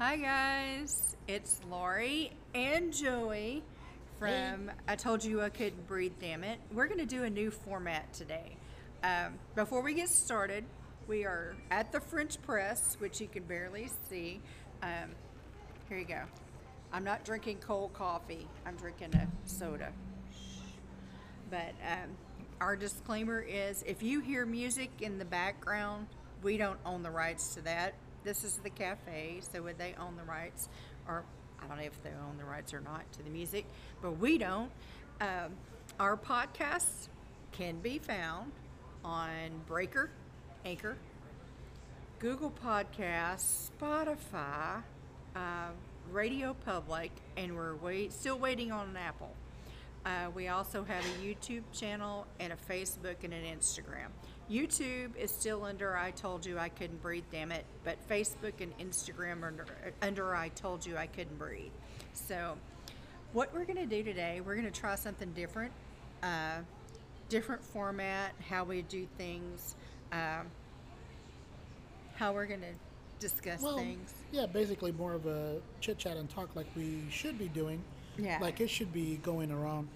Hi guys, it's Lori and Joey from I Told You I Couldn't Breathe, Damn It. We're going to do a new format today. Um, before we get started, we are at the French press, which you can barely see. Um, here you go. I'm not drinking cold coffee, I'm drinking a soda. But um, our disclaimer is if you hear music in the background, we don't own the rights to that. This is the cafe, so would they own the rights? Or I don't know if they own the rights or not to the music, but we don't. Um, our podcasts can be found on Breaker, Anchor, Google Podcasts, Spotify, uh, Radio Public, and we're wait, still waiting on an Apple. Uh, we also have a YouTube channel and a Facebook and an Instagram. YouTube is still under I Told You I Couldn't Breathe, damn it, but Facebook and Instagram are under, under I Told You I Couldn't Breathe. So, what we're going to do today, we're going to try something different, uh, different format, how we do things, um, how we're going to discuss Well, things. yeah, basically more of a chit chat and talk like we should be doing. Yeah. Like it should be going around.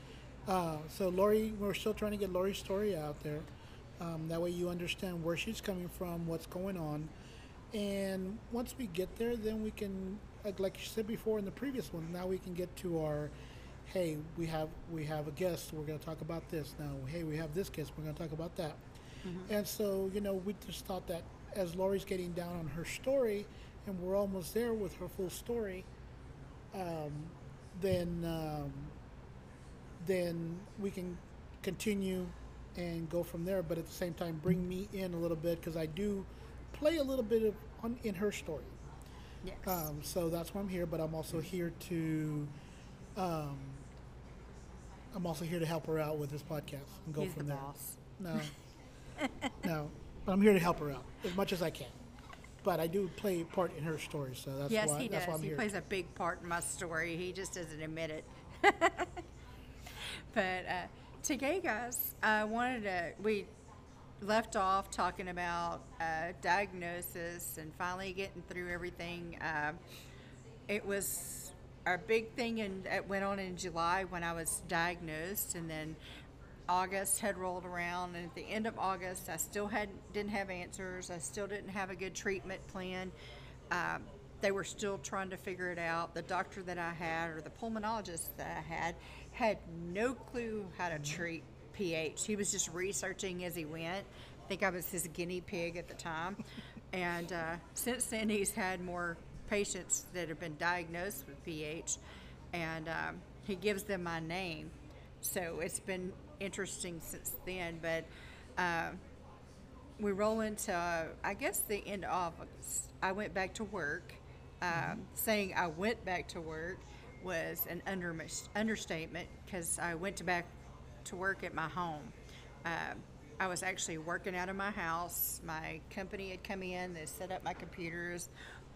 Uh, so Lori, we're still trying to get Lori's story out there. Um, that way you understand where she's coming from, what's going on, and once we get there, then we can, like, like you said before in the previous one, now we can get to our, hey, we have we have a guest, we're going to talk about this now. Hey, we have this guest, we're going to talk about that. And so, you know, we just thought that as Lori's getting down on her story, and we're almost there with her full story, um, then um, then we can continue and go from there. But at the same time, bring me in a little bit because I do play a little bit of on in her story. Yes. Um, so that's why I'm here. But I'm also here to. Um, I'm also here to help her out with this podcast and go He's from the there. boss. No, no, but I'm here to help her out as much as I can. But I do play a part in her story, so that's Yes, why he that's does. why I'm He here. plays a big part in my story. He just doesn't admit it. but uh, today, guys, I wanted to. We left off talking about uh, diagnosis and finally getting through everything. Uh, it was a big thing, and it went on in July when I was diagnosed, and then August had rolled around, and at the end of August, I still had didn't have answers. I still didn't have a good treatment plan. Um, they were still trying to figure it out. The doctor that I had, or the pulmonologist that I had, had no clue how to treat pH. He was just researching as he went. I think I was his guinea pig at the time. and uh, since then, he's had more patients that have been diagnosed with pH, and um, he gives them my name. So it's been interesting since then. But uh, we roll into, uh, I guess, the end of August. I went back to work. Um, saying I went back to work was an under, understatement because I went to back to work at my home. Um, I was actually working out of my house. My company had come in, they set up my computers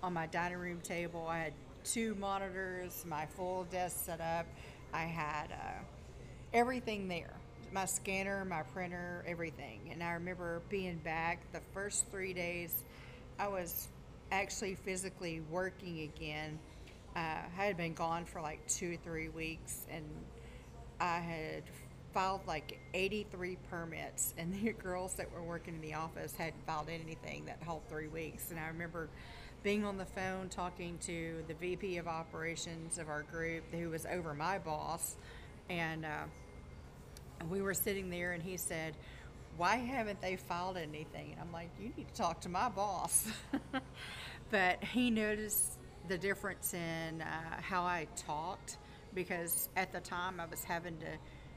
on my dining room table. I had two monitors, my full desk set up. I had uh, everything there my scanner, my printer, everything. And I remember being back the first three days, I was actually physically working again. Uh, I had been gone for like two or three weeks, and I had filed like 83 permits, and the girls that were working in the office hadn't filed anything that whole three weeks. And I remember being on the phone talking to the VP of operations of our group, who was over my boss, and uh, and we were sitting there, and he said, Why haven't they filed anything? And I'm like, You need to talk to my boss. but he noticed the difference in uh, how I talked because at the time I was having to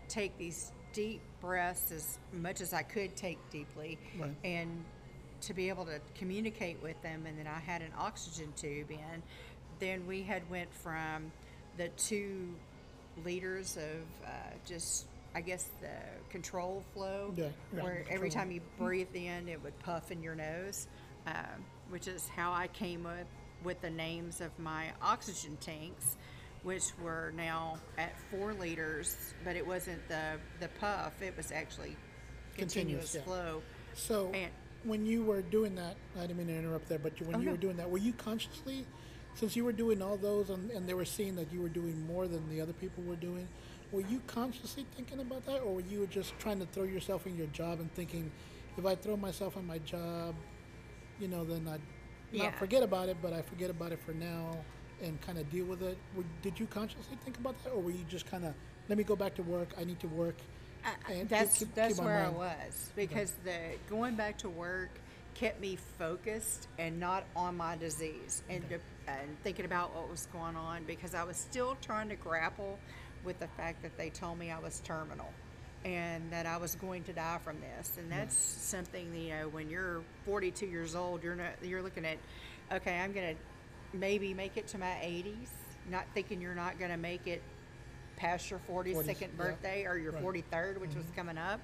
take these deep breaths as much as I could take deeply. Right. and to be able to communicate with them and then I had an oxygen tube in. Then we had went from the two liters of uh, just I guess the control flow Yeah, yeah, where every time you breathe in it would puff in your nose um, which is how I came up with the names of my oxygen tanks which were now at four liters but it wasn't the the puff it was actually continuous, Continuous, yeah. flow So And- when you were doing that, I didn't mean to interrupt there, but when Oh, you no. were doing that, were you consciously since you were doing all those and, and they were seeing that you were doing more than the other people were doing, were you consciously thinking about that, or were you just trying to throw yourself in your job and thinking, if I throw myself in my job, you know, then I'd Yeah. not forget about it, but I forget about it for now and kind of deal with it. Did you consciously think about that, or were you just kind of, let me go back to work. I need to work. I- and keep- that's keep- that's keep where I was because the going back to work kept me focused and not on my disease and de- and thinking about what was going on because I was still trying to grapple with the fact that they told me I was terminal and that I was going to die from this and that's something you know when you're 42 years old you're not you're looking at okay I'm gonna maybe make it to my 80s not thinking you're not gonna make it past your 42nd 40s, yeah. birthday or your Right. 43rd, which was mm-hmm. coming up.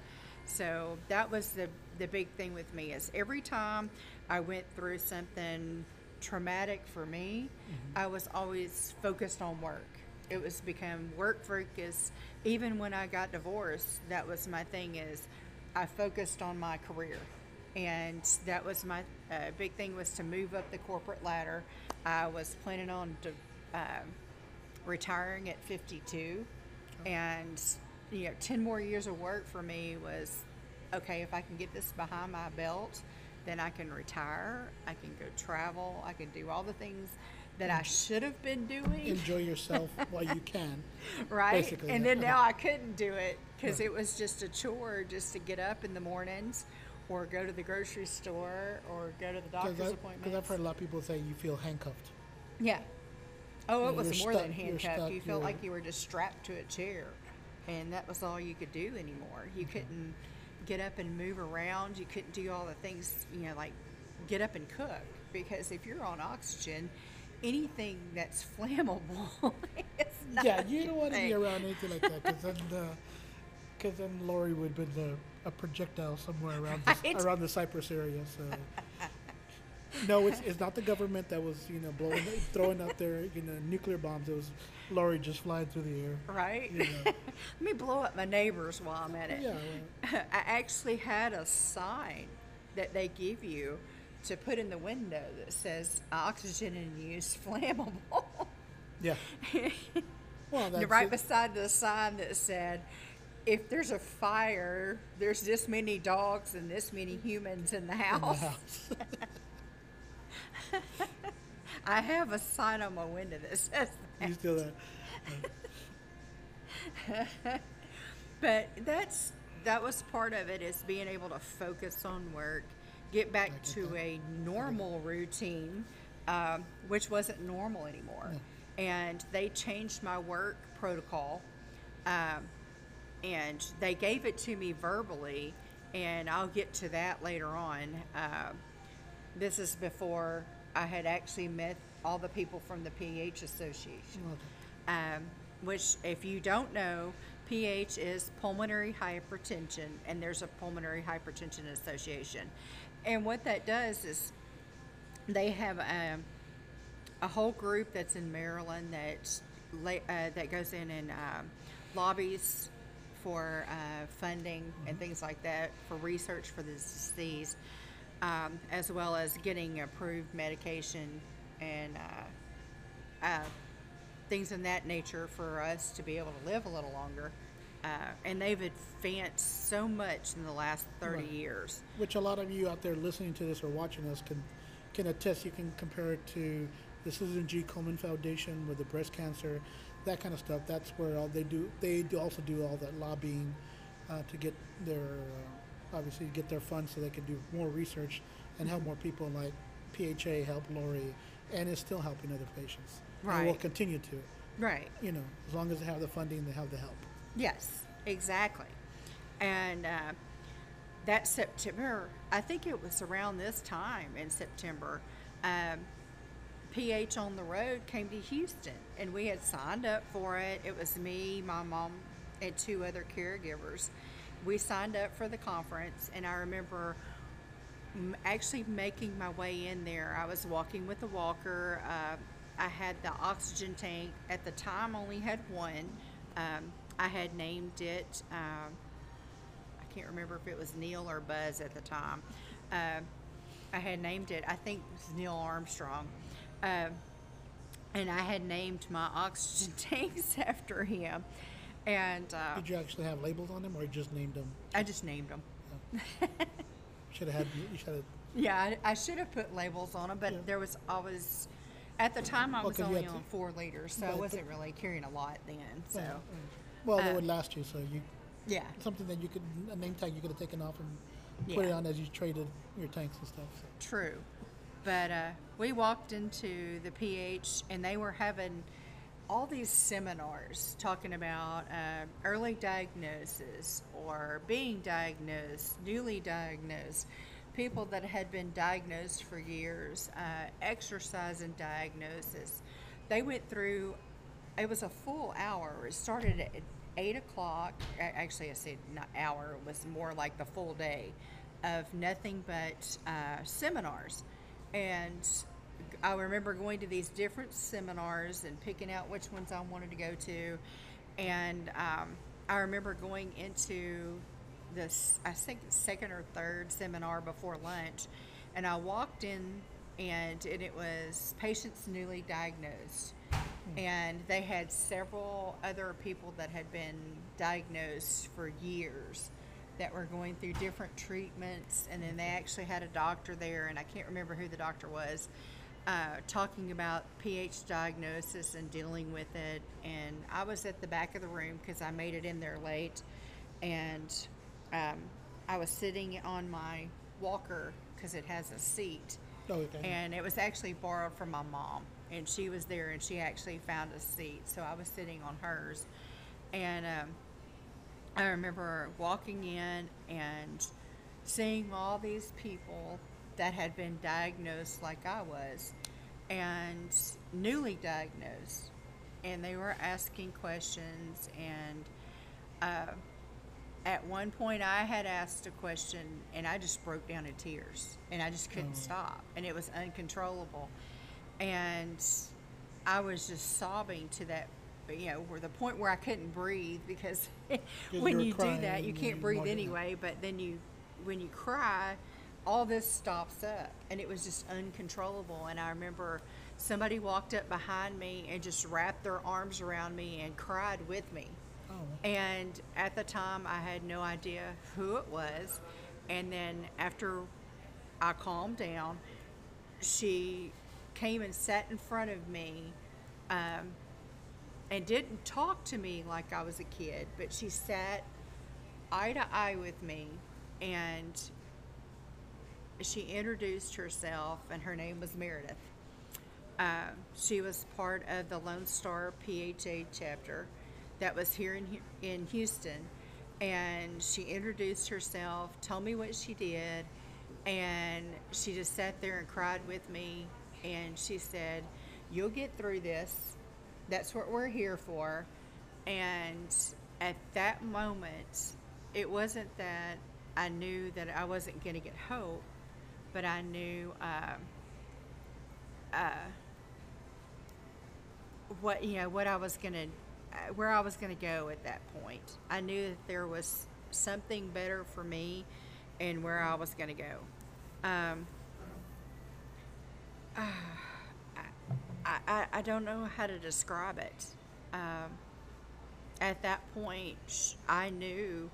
So that was the the big thing with me is every time I went through something traumatic for me, mm-hmm. I was always focused on work. It was become work focus. Even when I got divorced, that was my thing is I focused on my career. And that was my uh, big thing was to move up the corporate ladder. I was planning on to, um retiring at 52 and you know 10 more years of work for me was okay if i can get this behind my belt then i can retire i can go travel i can do all the things that i should have been doing Enjoy yourself while you can. right basically, and then now i couldn't do it because Right. it was just a chore just to get up in the mornings or go to the grocery store or go to the doctor's appointment. Because I've heard a lot of people say you feel handcuffed. yeah. Oh, it was more than stuck- you're handcuffed. stuck, you felt like you were just strapped to a chair, and that was all you could do anymore. You mm-hmm. couldn't get up and move around. You couldn't do all the things, you know, like get up and cook because if you're on oxygen, anything that's flammable yeah, you don't want to be around anything like that because then, because then Lori would have been a, a projectile somewhere around the, Right. around the Cypress area. So. No, it's, it's not the government that was, you know, blowing, throwing out their, you know, nuclear bombs. It was Lori just flying through the air. Right? You know. Let me blow up my neighbors while I'm at it. Yeah, I actually had a sign that they give you to put in the window that says uh, oxygen in use flammable. yeah. Well, that's right it. beside the sign that said, if there's a fire, there's this many dogs and this many humans in the in the house. house. I have a sign on my window that says that. you still there? But that's that was part of it is being able to focus on work, get back to a normal routine, um, which wasn't normal anymore. And they changed my work protocol, um, and they gave it to me verbally, and I'll get to that later on. Um, this is before I had actually met all the people from the PH Association um, which, if you don't know, PH is pulmonary hypertension, and there's a pulmonary hypertension association. And what that does is they have um, a whole group that's in Maryland that uh, that goes in and um, lobbies for uh, funding and things like that for research for this disease, um, as well as getting approved medication and uh, uh, things in that nature for us to be able to live a little longer. Uh, and they've advanced so much in the last 30 Right. years. Which a lot of you out there listening to this or watching us can can attest. You can compare it to the Susan G. Komen Foundation with the breast cancer, that kind of stuff. That's where all they do. They do also do all that lobbying uh, to get their uh, obviously get their funds so they can do more research and help more people. Like PHA helped Lori, and is still helping other patients. Right. And will continue to. Right. You know, as long as they have the funding, they have the help. Yes, exactly. And uh, that September, I think it was around this time in September, um, PH on the Road came to Houston and we had signed up for it. It was me, my mom, and two other caregivers. We signed up for the conference, and I remember actually making my way in there. I was walking with a walker. Uh, I had the oxygen tank. At the time, only had one. Um, I had named it. Um, I can't remember if it was Neil or Buzz at the time. Um I had named it. I think it was Neil Armstrong. Um, and I had named my oxygen tanks after him. And uh, Did you actually have labels on them, or you just named them? I just named them. Should have had. You should have. Yeah, I, I should have put labels on them, but Yeah. there was always, at the time, I Well, was you only had to- on four liters, so I wasn't really carrying a lot then. So, Yeah, Well, they uh, would last you, so you yeah, something that you could a name tag you could have taken off and put it on as you traded your tanks and stuff. So. true. But uh, we walked into the PH, and they were having all these seminars talking about uh, early diagnosis or being diagnosed, newly diagnosed, people that had been diagnosed for years, uh, exercise and diagnosis. They went through, it was a full hour. It started at 8 o'clock. Actually, I said not hour, it was more like the full day of nothing but uh, seminars. And I remember going to these different seminars and picking out which ones I wanted to go to. And um, I remember going into this, I think, second or third seminar before lunch. And I walked in, and, and it was patients newly diagnosed. And they had several other people that had been diagnosed for years that were going through different treatments, and then they actually had a doctor there, and I can't remember who the doctor was, uh, talking about pH diagnosis and dealing with it. And I was at the back of the room because I made it in there late, and um, I was sitting on my walker because it has a seat, Oh, okay. and it was actually borrowed from my mom and she was there and she actually found a seat so i was sitting on hers and um, i remember walking in and seeing all these people that had been diagnosed like i was and newly diagnosed and they were asking questions and uh, at one point I had asked a question and I just broke down in tears and I just couldn't Oh. stop and it was uncontrollable and I was just sobbing to that you know where the point where I couldn't breathe because when you do that you can't breathe anyway but then you when you cry all this stops up and it was just uncontrollable and I remember somebody walked up behind me and just wrapped their arms around me and cried with me oh, and at the time, I had no idea who it was. And then after I calmed down, she came and sat in front of me um, and didn't talk to me like I was a kid, but she sat eye to eye with me and she introduced herself, and her name was Meredith. Uh, she was part of the Lone Star PHA chapter that was here in, in Houston. And she introduced herself, told me what she did, and she just sat there and cried with me. And she said, You'll get through this. That's what we're here for. And at that moment, it wasn't that I knew that I wasn't going to get hope, but I knew. Um, uh, what you know what I was gonna uh, where I was gonna go at that point. I knew that there was something better for me and where I was gonna go. Um, I, I, I don't know how to describe it. Um, at that point, I knew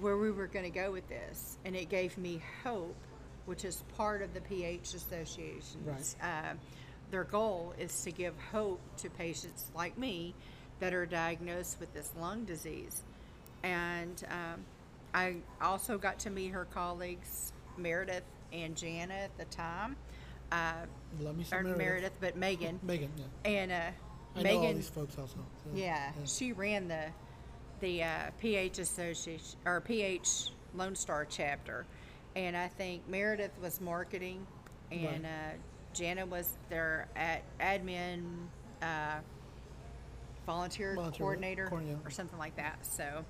where we were going to go with this, and it gave me hope, which is part of the PH Association's. Uh, their goal is to give hope to patients like me that are diagnosed with this lung disease. And um, I also got to meet her colleagues, Meredith and Jana at the time. Uh, Love me some or Meredith. Meredith, but Megan. Megan, yeah. And uh, I know all Megan, these folks also. so, yeah, she ran the the uh, PH Association or PH Lone Star chapter, and I think Meredith was marketing, and uh, Jana was their ad, admin uh, volunteer, Volunteer coordinator coordinator. or something like that. So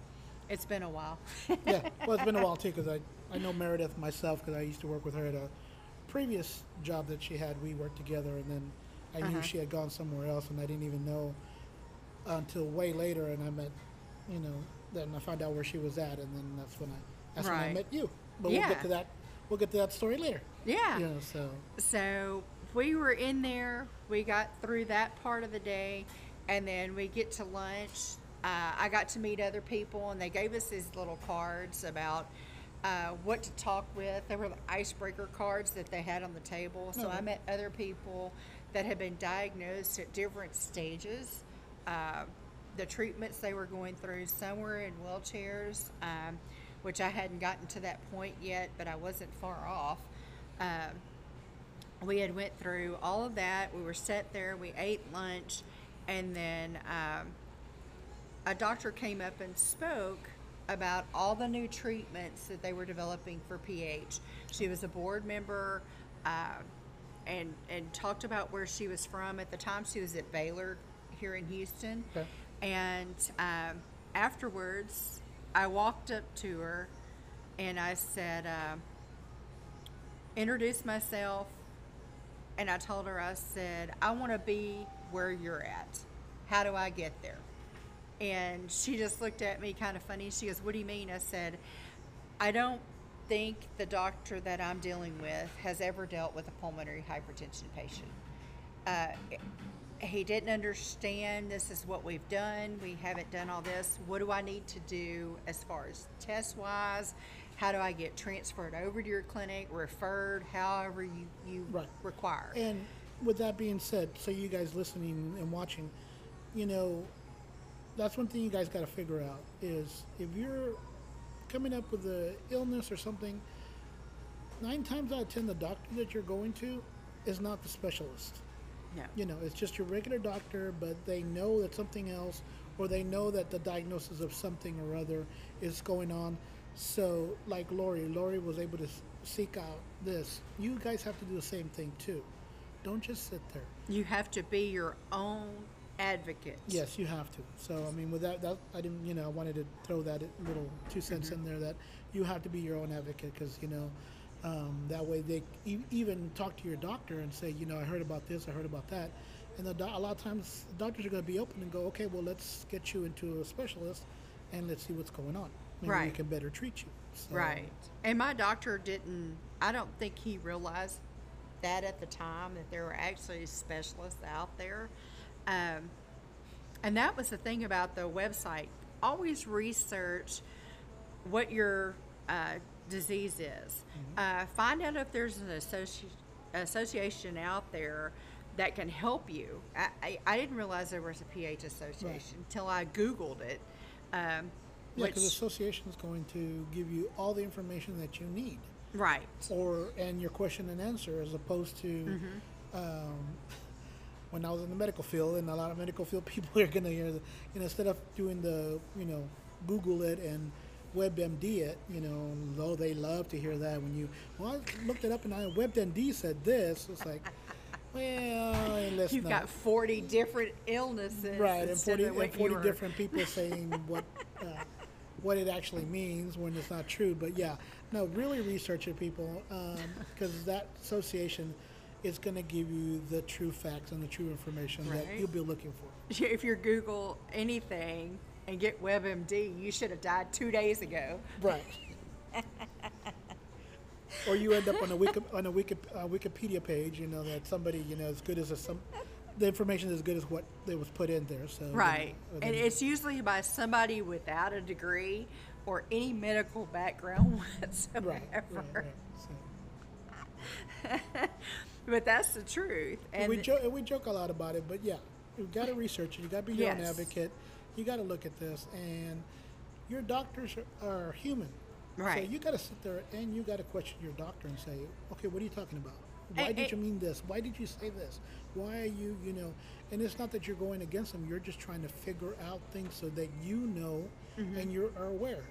it's been a while. yeah, well, it's been a while too because I, I know Meredith myself because I used to work with her at a previous job that she had. We worked together, and then I knew Uh-huh. she had gone somewhere else, and I didn't even know until way later. And I met, you know, then I found out where she was at, and then that's when I that's when I met you. But we'll get to that. We'll get to that story later. yeah. You know, so So we were in there. We got through that part of the day, and then we get to lunch. Uh, I got to meet other people, and they gave us these little cards about uh, what to talk with. There were the icebreaker cards that they had on the table. So I met other people that had been diagnosed at different stages. Uh, the treatments they were going through, some were in wheelchairs, um, which I hadn't gotten to that point yet, but I wasn't far off. Um, we had went through all of that. We were set there. We ate lunch, and then um, a doctor came up and spoke about all the new treatments that they were developing for PH. She was a board member, uh, and and talked about where she was from. At the time, she was at Baylor here in Houston, Okay. and um, afterwards, I walked up to her, and I said. Uh, introduced myself and I told her, I said, I want to be where you're at. How do I get there? And she just looked at me kind of funny. She goes, What do you mean? I said, I don't think the doctor that I'm dealing with has ever dealt with a pulmonary hypertension patient. Uh, he didn't understand this is what we've done. We haven't done all this. What do I need to do as far as test wise? How do I get transferred over to your clinic, referred, however you, you Right. require? And with that being said, so you guys listening and watching, you know, that's one thing you guys got to figure out is if you're coming up with a illness or something, nine times out of ten, the doctor that you're going to is not the specialist. no. You know, it's just your regular doctor, but they know that something else, or they know that the diagnosis of something or other is going on. So, like Lori, Lori was able to seek out this. You guys have to do the same thing too. Don't just sit there. You have to be your own advocate. Yes, you have to. So, I mean, with that, that I didn't, you know, I wanted to throw that little two cents in there that you have to be your own advocate because, you know, um, that way they e- even talk to your doctor and say, you know, I heard about this, I heard about that. And the doc- a lot of times, doctors are going to be open and go, okay, well, let's get you into a specialist and let's see what's going on. Maybe we can better treat you. So, Right. And my doctor didn't, I don't think he realized that at the time that there were actually specialists out there. Um, and that was the thing about the website. Always research what your uh, disease is. Uh, find out if there's an associ- association out there that can help you. I, I, I didn't realize there was a pH association until I Googled it. Um, Yeah, because association is going to give you all the information that you need. right. or and your question and answer as opposed to Mm-hmm. um, when I was in the medical field and a lot of medical field people are gonna hear the, you know instead of doing the you know Google it and WebMD it you know though they love to hear that when you well I looked it up and I WebMD said this. It's like well let's You've not. got 40 different illnesses. right and 40, and 40 different people saying what uh, what it actually means when it's not true but yeah. No really research it people because that association is going to give you the true facts and the true information that you'll be looking for If you Google anything and get WebMD, you should have died two days ago. right or you end up on a Wiki, on a Wiki, uh, wikipedia page you know that somebody you know as good as a, some the information is as good as what that was put in there so you know, Right. And it's usually by somebody without a degree or any medical background whatsoever. right, right, right. So. But that's the truth. And we joke we joke a lot about it, but yeah, you got to research it. You got to be your own advocate. You got to look at this, and your doctors are, are human. Right. So you got to sit there and you got to question your doctor and say, okay, what are you talking about? Why And- did you mean this? Why did you say this? Why are you, you know? And it's not that you're going against them. You're just trying to figure out things so that you know Mm-hmm. and you are aware.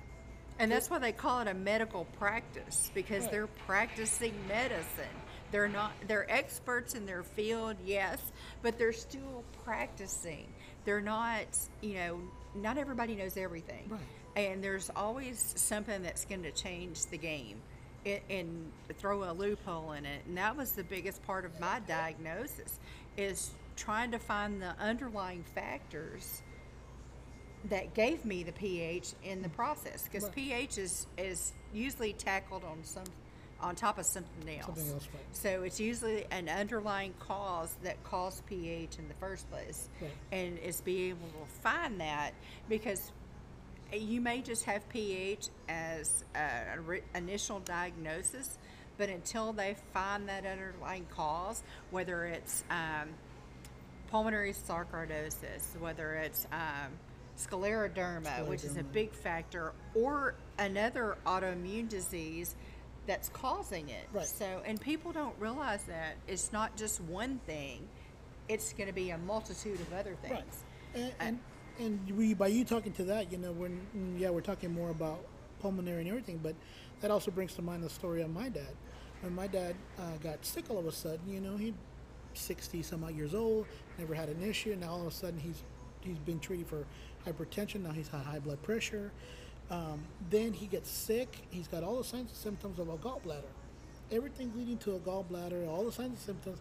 And that's why they call it a medical practice because Right. they're practicing medicine. They're not they're experts in their field, yes, but they're still practicing. They're not, you know, not everybody knows everything. Right. And there's always something that's going to change the game and, and throw a loophole in it. And that was the biggest part of my diagnosis is trying to find the underlying factors that gave me the pH in the process because Right. pH is is usually tackled on some on top of something else. Something else, right. So it's usually an underlying cause that caused pH in the first place, Right. and it's being able to find that because you may just have pH as an ri- initial diagnosis, but until they find that underlying cause, whether it's um, pulmonary sarcoidosis, whether it's um, scleroderma, which is a big factor, or another autoimmune disease that's causing it. Right. So, and people don't realize that it's not just one thing; it's going to be a multitude of other things. Right. And, and, and we, by you talking to that, you know, when mm, yeah, we're talking more about pulmonary and everything, but that also brings to mind the story of my dad. When my dad uh, got sick all of a sudden, you know, he 60 some odd years old, never had an issue, and now all of a sudden he's he's been treated for hypertension. Now he's had high blood pressure. Um, then he gets sick. He's got all the signs and symptoms of a gallbladder. Everything leading to a gallbladder, all the signs and symptoms,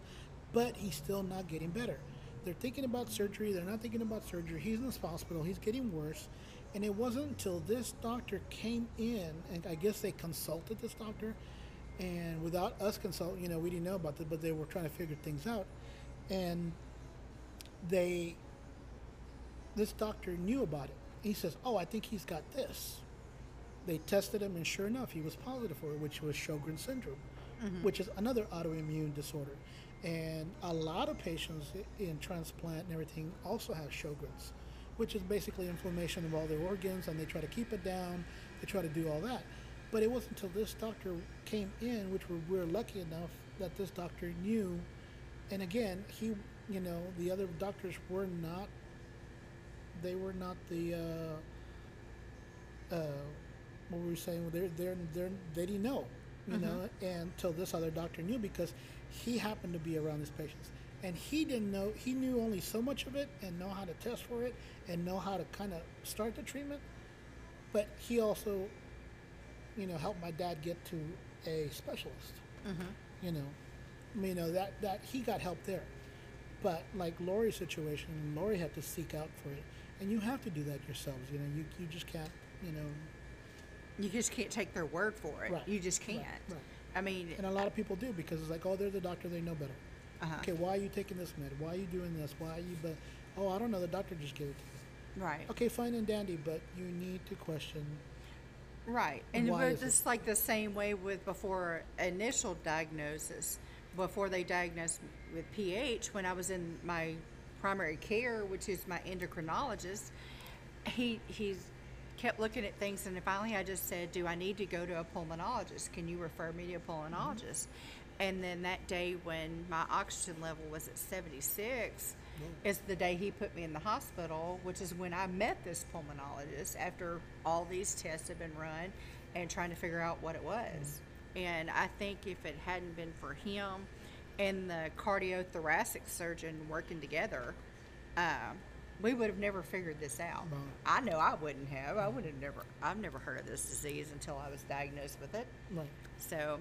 but he's still not getting better. They're thinking about surgery. They're not thinking about surgery. He's in this hospital. He's getting worse. And it wasn't until this doctor came in, and I guess they consulted this doctor, and without us consulting, you know, we didn't know about this, but they were trying to figure things out, and they, this doctor knew about it. He says, "Oh, I think he's got this." They tested him, and sure enough, he was positive for it, which was Sjogren's syndrome, mm-hmm. which is another autoimmune disorder. And a lot of patients in transplant and everything also have Sjogren's, which is basically inflammation of all their organs, and they try to keep it down. They try to do all that. But it wasn't until this doctor came in, which we're, we're lucky enough that this doctor knew. And again, he, you know, the other doctors were not they were not the uh, uh, what were we saying? They're, they're, they're, they didn't know, you know, and until this other doctor knew because he happened to be around these patients. And he didn't know, he knew only so much of it and know how to test for it and know how to kind of start the treatment. But he also, you know, helped my dad get to a specialist. You know, I mean, you know that that he got help there. But like Lori's situation, Lori had to seek out for it, and you have to do that yourselves. You know, you you just can't. You know, You just can't take their word for it. Right, You just can't. right. I mean, and a lot of people do because it's like, oh, they're the doctor, they know better. Uh-huh. Okay, why are you taking this med? Why are you doing this? Why are you? But oh, I don't know. The doctor just gave it to me. right. Okay, fine and dandy, but you need to question. Right. And Why but it's like the same way with before initial diagnosis, before they diagnosed with pH, when I was in my primary care, which is my endocrinologist, he he's kept looking at things and finally I just said, Do I need to go to a pulmonologist? Can you refer me to a pulmonologist? And then that day when my oxygen level was at 76 is the day he put me in the hospital, which is when I met this pulmonologist after all these tests had been run and trying to figure out what it was. Mm-hmm. And I think if it hadn't been for him and the cardiothoracic surgeon working together, um, we would have never figured this out. I know I wouldn't have. I would have never. I've never heard of this disease until I was diagnosed with it. Right. So,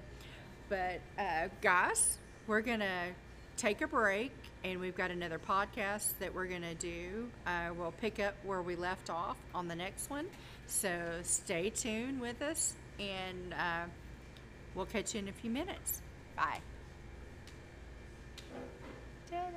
but uh, guys, we're gonna take a break, and we've got another podcast that we're gonna do. Uh, we'll pick up where we left off on the next one. So stay tuned with us, and uh, we'll catch you in a few minutes. Bye. Ta-da.